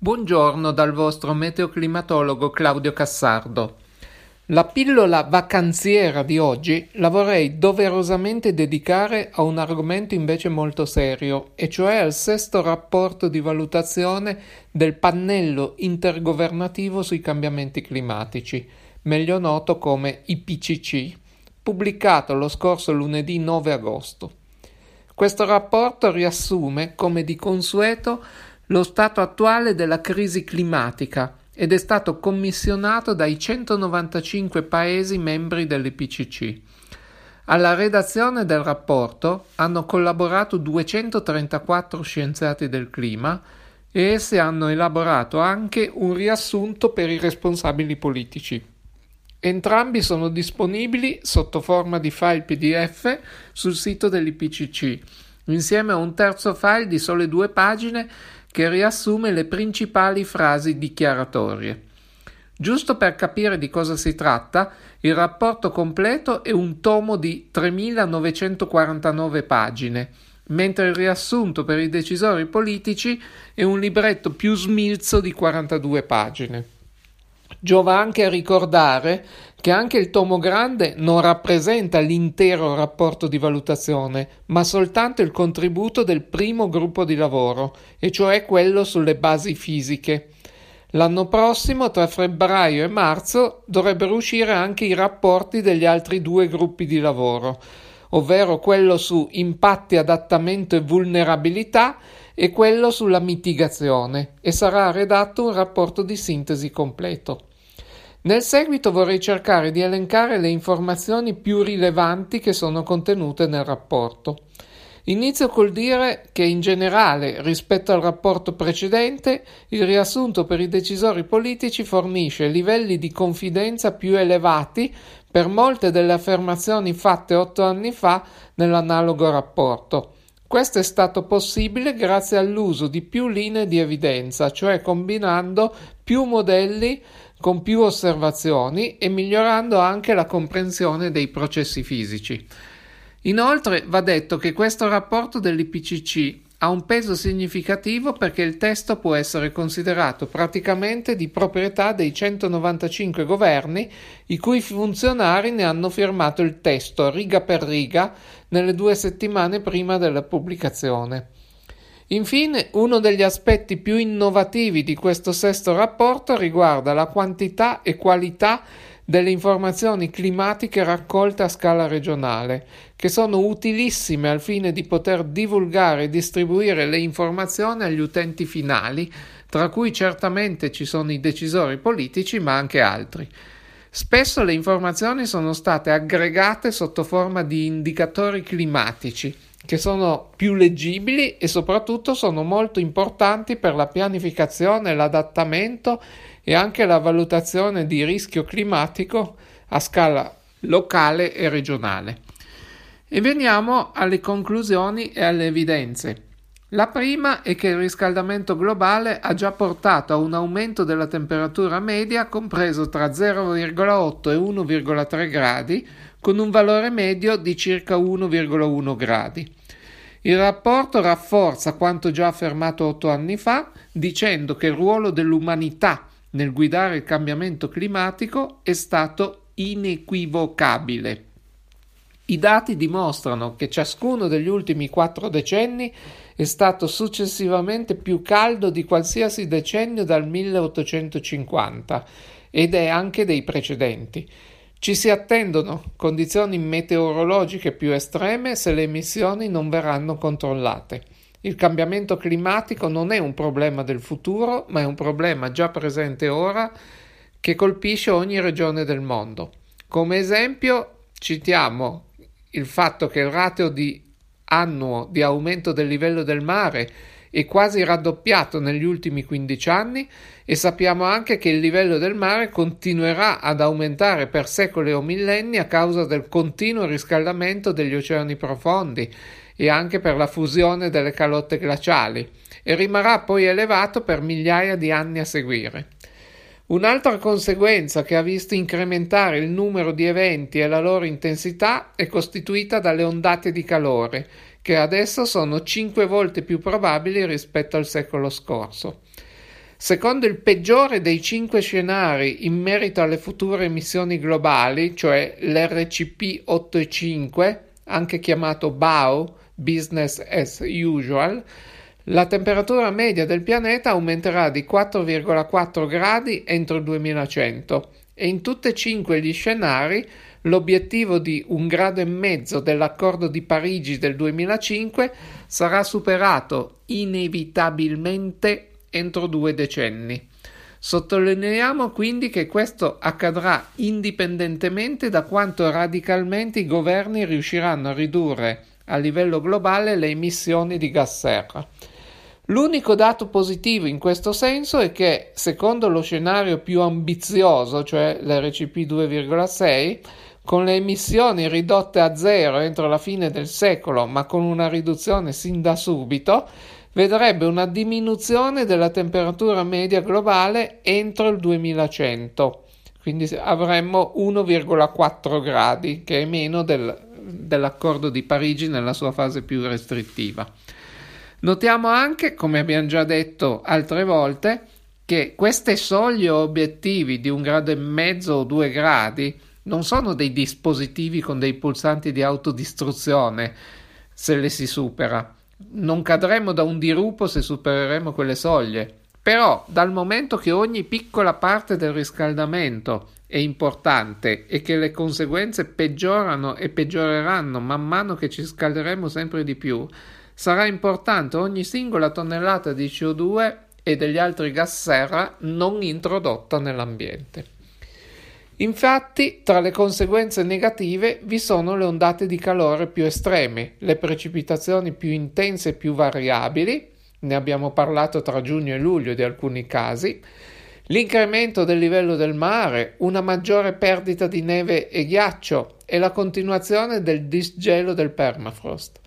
Buongiorno dal vostro meteoclimatologo Claudio Cassardo. La pillola vacanziera di oggi la vorrei doverosamente dedicare a un argomento invece molto serio, e cioè al sesto rapporto di valutazione del pannello intergovernativo sui cambiamenti climatici, meglio noto come IPCC, pubblicato lo scorso lunedì 9 agosto. Questo rapporto riassume, come di consueto, lo stato attuale della crisi climatica ed è stato commissionato dai 195 Paesi membri dell'IPCC. Alla redazione del rapporto hanno collaborato 234 scienziati del clima e essi hanno elaborato anche un riassunto per i responsabili politici. Entrambi sono disponibili sotto forma di file PDF sul sito dell'IPCC, insieme a un terzo file di sole due pagine che riassume le principali frasi dichiaratorie. Giusto per capire di cosa si tratta, il rapporto completo è un tomo di 3949 pagine, mentre il riassunto per i decisori politici è un libretto più smilzo di 42 pagine. Giova anche a ricordare che anche il tomo grande non rappresenta l'intero rapporto di valutazione, ma soltanto il contributo del primo gruppo di lavoro, e cioè quello sulle basi fisiche. L'anno prossimo, tra febbraio e marzo, dovrebbero uscire anche i rapporti degli altri due gruppi di lavoro, ovvero quello su impatti, adattamento e vulnerabilità e quello sulla mitigazione, e sarà redatto un rapporto di sintesi completo. Nel seguito vorrei cercare di elencare le informazioni più rilevanti che sono contenute nel rapporto. Inizio col dire che in generale, rispetto al rapporto precedente, il riassunto per i decisori politici fornisce livelli di confidenza più elevati per molte delle affermazioni fatte otto anni fa nell'analogo rapporto. Questo è stato possibile grazie all'uso di più linee di evidenza, cioè combinando più modelli con più osservazioni e migliorando anche la comprensione dei processi fisici. Inoltre va detto che questo rapporto dell'IPCC ha un peso significativo perché il testo può essere considerato praticamente di proprietà dei 195 governi i cui funzionari ne hanno firmato il testo riga per riga nelle due settimane prima della pubblicazione. Infine, uno degli aspetti più innovativi di questo sesto rapporto riguarda la quantità e qualità delle informazioni climatiche raccolte a scala regionale, che sono utilissime al fine di poter divulgare e distribuire le informazioni agli utenti finali, tra cui certamente ci sono i decisori politici, ma anche altri. Spesso le informazioni sono state aggregate sotto forma di indicatori climatici, che sono più leggibili e soprattutto sono molto importanti per la pianificazione, l'adattamento e anche la valutazione di rischio climatico a scala locale e regionale. E veniamo alle conclusioni e alle evidenze. La prima è che il riscaldamento globale ha già portato a un aumento della temperatura media compreso tra 0,8 e 1,3 gradi, con un valore medio di circa 1,1 gradi. Il rapporto rafforza quanto già affermato otto anni fa, dicendo che il ruolo dell'umanità nel guidare il cambiamento climatico è stato inequivocabile. I dati dimostrano che ciascuno degli ultimi quattro decenni è stato successivamente più caldo di qualsiasi decennio dal 1850 ed è anche dei precedenti. Ci si attendono condizioni meteorologiche più estreme se le emissioni non verranno controllate. Il cambiamento climatico non è un problema del futuro, ma è un problema già presente ora che colpisce ogni regione del mondo. Come esempio citiamo il fatto che il ratio di annuo di aumento del livello del mare è quasi raddoppiato negli ultimi 15 anni e sappiamo anche che il livello del mare continuerà ad aumentare per secoli o millenni a causa del continuo riscaldamento degli oceani profondi e anche per la fusione delle calotte glaciali e rimarrà poi elevato per migliaia di anni a seguire. Un'altra conseguenza che ha visto incrementare il numero di eventi e la loro intensità è costituita dalle ondate di calore, che adesso sono cinque volte più probabili rispetto al secolo scorso. Secondo il peggiore dei cinque scenari in merito alle future emissioni globali, cioè l'RCP 8,5, anche chiamato BAO, Business as Usual, la temperatura media del pianeta aumenterà di 4,4 gradi entro il 2100 e in tutti e cinque gli scenari l'obiettivo di un grado e mezzo dell'accordo di Parigi del 2005 sarà superato inevitabilmente entro due decenni. Sottolineiamo quindi che questo accadrà indipendentemente da quanto radicalmente i governi riusciranno a ridurre a livello globale le emissioni di gas serra. L'unico dato positivo in questo senso è che, secondo lo scenario più ambizioso, cioè l'RCP 2,6, con le emissioni ridotte a zero entro la fine del secolo, ma con una riduzione sin da subito, vedrebbe una diminuzione della temperatura media globale entro il 2100. Quindi avremmo 1,4 gradi, che è meno del, dell'accordo di Parigi nella sua fase più restrittiva. Notiamo anche, come abbiamo già detto altre volte, che queste soglie obiettivi di un grado e mezzo o due gradi non sono dei dispositivi con dei pulsanti di autodistruzione se le si supera. Non cadremo da un dirupo se supereremo quelle soglie. Però, dal momento che ogni piccola parte del riscaldamento è importante e che le conseguenze peggiorano e peggioreranno man mano che ci scalderemo sempre di più, sarà importante ogni singola tonnellata di CO2 e degli altri gas serra non introdotta nell'ambiente. Infatti, tra le conseguenze negative vi sono le ondate di calore più estreme, le precipitazioni più intense e più variabili, ne abbiamo parlato tra giugno e luglio di alcuni casi, l'incremento del livello del mare, una maggiore perdita di neve e ghiaccio e la continuazione del disgelo del permafrost.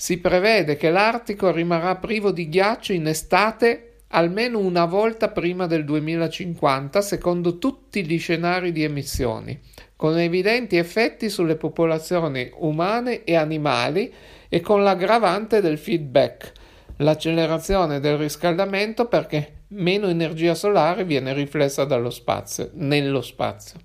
Si prevede che l'Artico rimarrà privo di ghiaccio in estate almeno una volta prima del 2050, secondo tutti gli scenari di emissioni, con evidenti effetti sulle popolazioni umane e animali e con l'aggravante del feedback, l'accelerazione del riscaldamento perché meno energia solare viene riflessa dallo spazio, nello spazio.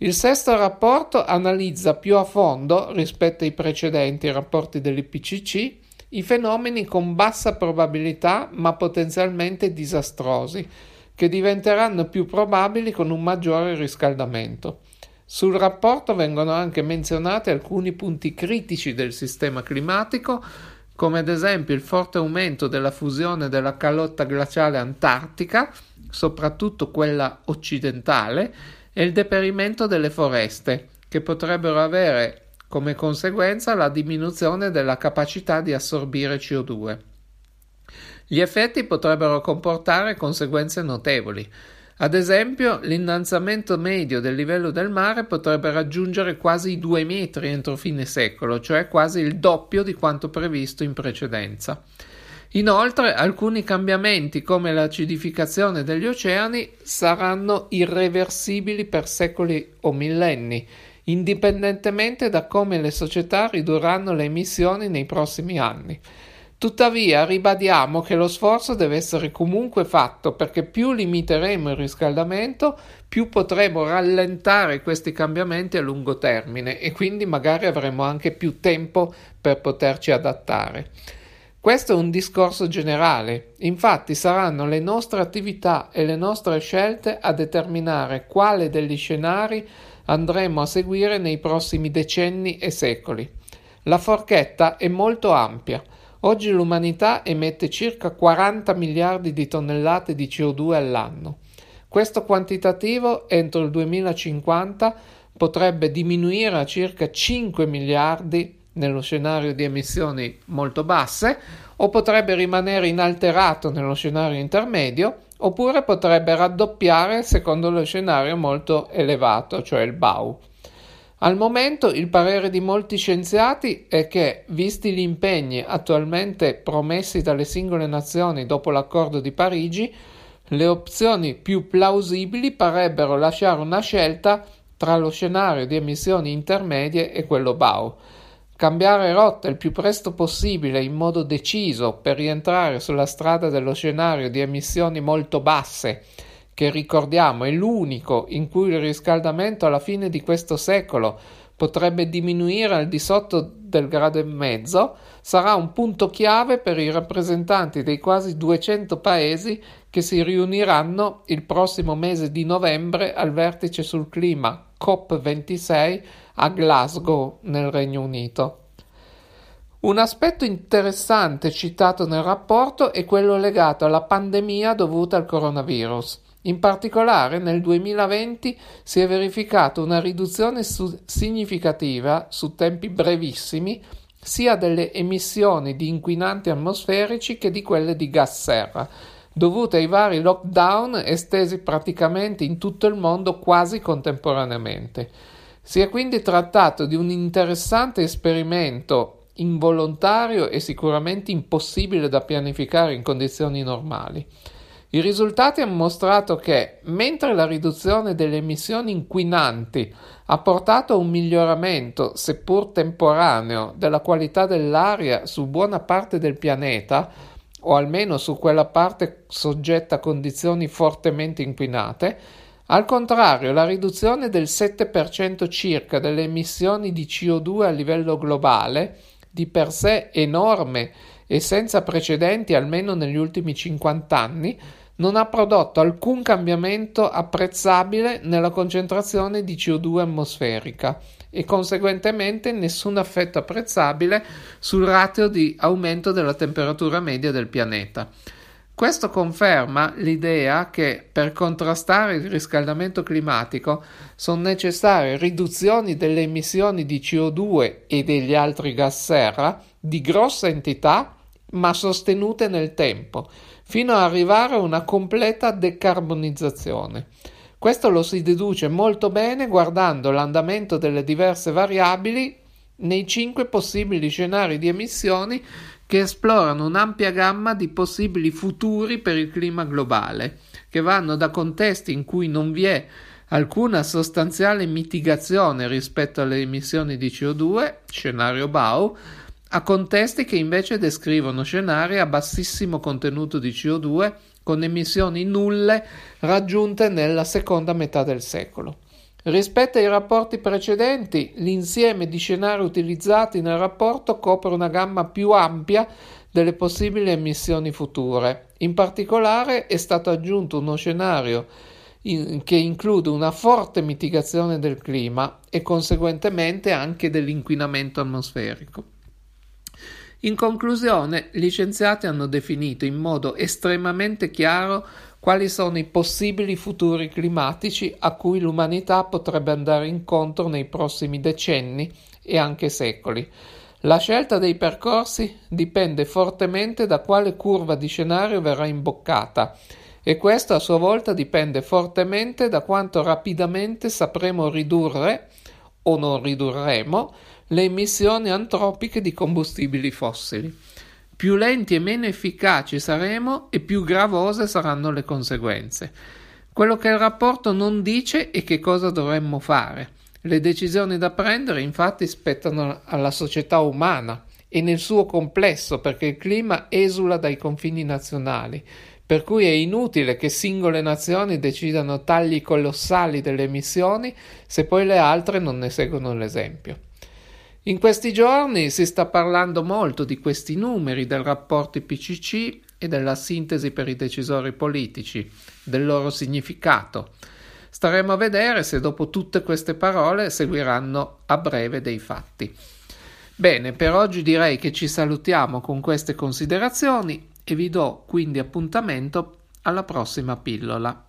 Il sesto rapporto analizza più a fondo, rispetto ai precedenti rapporti dell'IPCC, i fenomeni con bassa probabilità ma potenzialmente disastrosi, che diventeranno più probabili con un maggiore riscaldamento. Sul rapporto vengono anche menzionati alcuni punti critici del sistema climatico, come ad esempio il forte aumento della fusione della calotta glaciale antartica, soprattutto quella occidentale, e il deperimento delle foreste, che potrebbero avere come conseguenza la diminuzione della capacità di assorbire CO2. Gli effetti potrebbero comportare conseguenze notevoli. Ad esempio, l'innalzamento medio del livello del mare potrebbe raggiungere quasi i due metri entro fine secolo, cioè quasi il doppio di quanto previsto in precedenza. Inoltre, alcuni cambiamenti come l'acidificazione degli oceani saranno irreversibili per secoli o millenni, indipendentemente da come le società ridurranno le emissioni nei prossimi anni. Tuttavia ribadiamo che lo sforzo deve essere comunque fatto perché più limiteremo il riscaldamento, più potremo rallentare questi cambiamenti a lungo termine e quindi magari avremo anche più tempo per poterci adattare. Questo è un discorso generale, infatti saranno le nostre attività e le nostre scelte a determinare quale degli scenari andremo a seguire nei prossimi decenni e secoli. La forchetta è molto ampia. Oggi l'umanità emette circa 40 miliardi di tonnellate di CO2 all'anno. Questo quantitativo entro il 2050 potrebbe diminuire a circa 5 miliardi nello scenario di emissioni molto basse, o potrebbe rimanere inalterato nello scenario intermedio, oppure potrebbe raddoppiare secondo lo scenario molto elevato, cioè il BAU. Al momento il parere di molti scienziati è che, visti gli impegni attualmente promessi dalle singole nazioni dopo l'accordo di Parigi, le opzioni più plausibili parebbero lasciare una scelta tra lo scenario di emissioni intermedie e quello BAU cambiare rotta il più presto possibile in modo deciso per rientrare sulla strada dello scenario di emissioni molto basse, che ricordiamo è l'unico in cui il riscaldamento alla fine di questo secolo potrebbe diminuire al di sotto del grado e mezzo, sarà un punto chiave per i rappresentanti dei quasi 200 paesi che si riuniranno il prossimo mese di novembre al vertice sul clima COP26 a Glasgow nel Regno Unito. Un aspetto interessante citato nel rapporto è quello legato alla pandemia dovuta al coronavirus. In particolare nel 2020 si è verificata una riduzione su- significativa su tempi brevissimi sia delle emissioni di inquinanti atmosferici che di quelle di gas serra, dovute ai vari lockdown estesi praticamente in tutto il mondo quasi contemporaneamente. Si è quindi trattato di un interessante esperimento involontario e sicuramente impossibile da pianificare in condizioni normali. I risultati hanno mostrato che, mentre la riduzione delle emissioni inquinanti ha portato a un miglioramento, seppur temporaneo, della qualità dell'aria su buona parte del pianeta, o almeno su quella parte soggetta a condizioni fortemente inquinate, al contrario, la riduzione del 7% circa delle emissioni di CO2 a livello globale di per sé enorme e senza precedenti almeno negli ultimi 50 anni, non ha prodotto alcun cambiamento apprezzabile nella concentrazione di CO2 atmosferica e conseguentemente nessun effetto apprezzabile sul ratio di aumento della temperatura media del pianeta. Questo conferma l'idea che per contrastare il riscaldamento climatico sono necessarie riduzioni delle emissioni di CO2 e degli altri gas serra di grossa entità ma sostenute nel tempo, fino ad arrivare a una completa decarbonizzazione. Questo lo si deduce molto bene guardando l'andamento delle diverse variabili nei cinque possibili scenari di emissioni che esplorano un'ampia gamma di possibili futuri per il clima globale, che vanno da contesti in cui non vi è alcuna sostanziale mitigazione rispetto alle emissioni di CO2, scenario BAU, a contesti che invece descrivono scenari a bassissimo contenuto di CO2 con emissioni nulle raggiunte nella seconda metà del secolo. Rispetto ai rapporti precedenti, l'insieme di scenari utilizzati nel rapporto copre una gamma più ampia delle possibili emissioni future. In particolare è stato aggiunto uno scenario in, che include una forte mitigazione del clima e conseguentemente anche dell'inquinamento atmosferico. In conclusione, gli scienziati hanno definito in modo estremamente chiaro quali sono i possibili futuri climatici a cui l'umanità potrebbe andare incontro nei prossimi decenni e anche secoli. La scelta dei percorsi dipende fortemente da quale curva di scenario verrà imboccata e questo a sua volta dipende fortemente da quanto rapidamente sapremo ridurre o non ridurremo le emissioni antropiche di combustibili fossili. Più lenti e meno efficaci saremo e più gravose saranno le conseguenze. Quello che il rapporto non dice è che cosa dovremmo fare. Le decisioni da prendere infatti spettano alla società umana e nel suo complesso perché il clima esula dai confini nazionali, per cui è inutile che singole nazioni decidano tagli colossali delle emissioni se poi le altre non ne seguono l'esempio. In questi giorni si sta parlando molto di questi numeri, del rapporto IPCC e della sintesi per i decisori politici, del loro significato. Staremo a vedere se dopo tutte queste parole seguiranno a breve dei fatti. Bene, per oggi direi che ci salutiamo con queste considerazioni e vi do quindi appuntamento alla prossima pillola.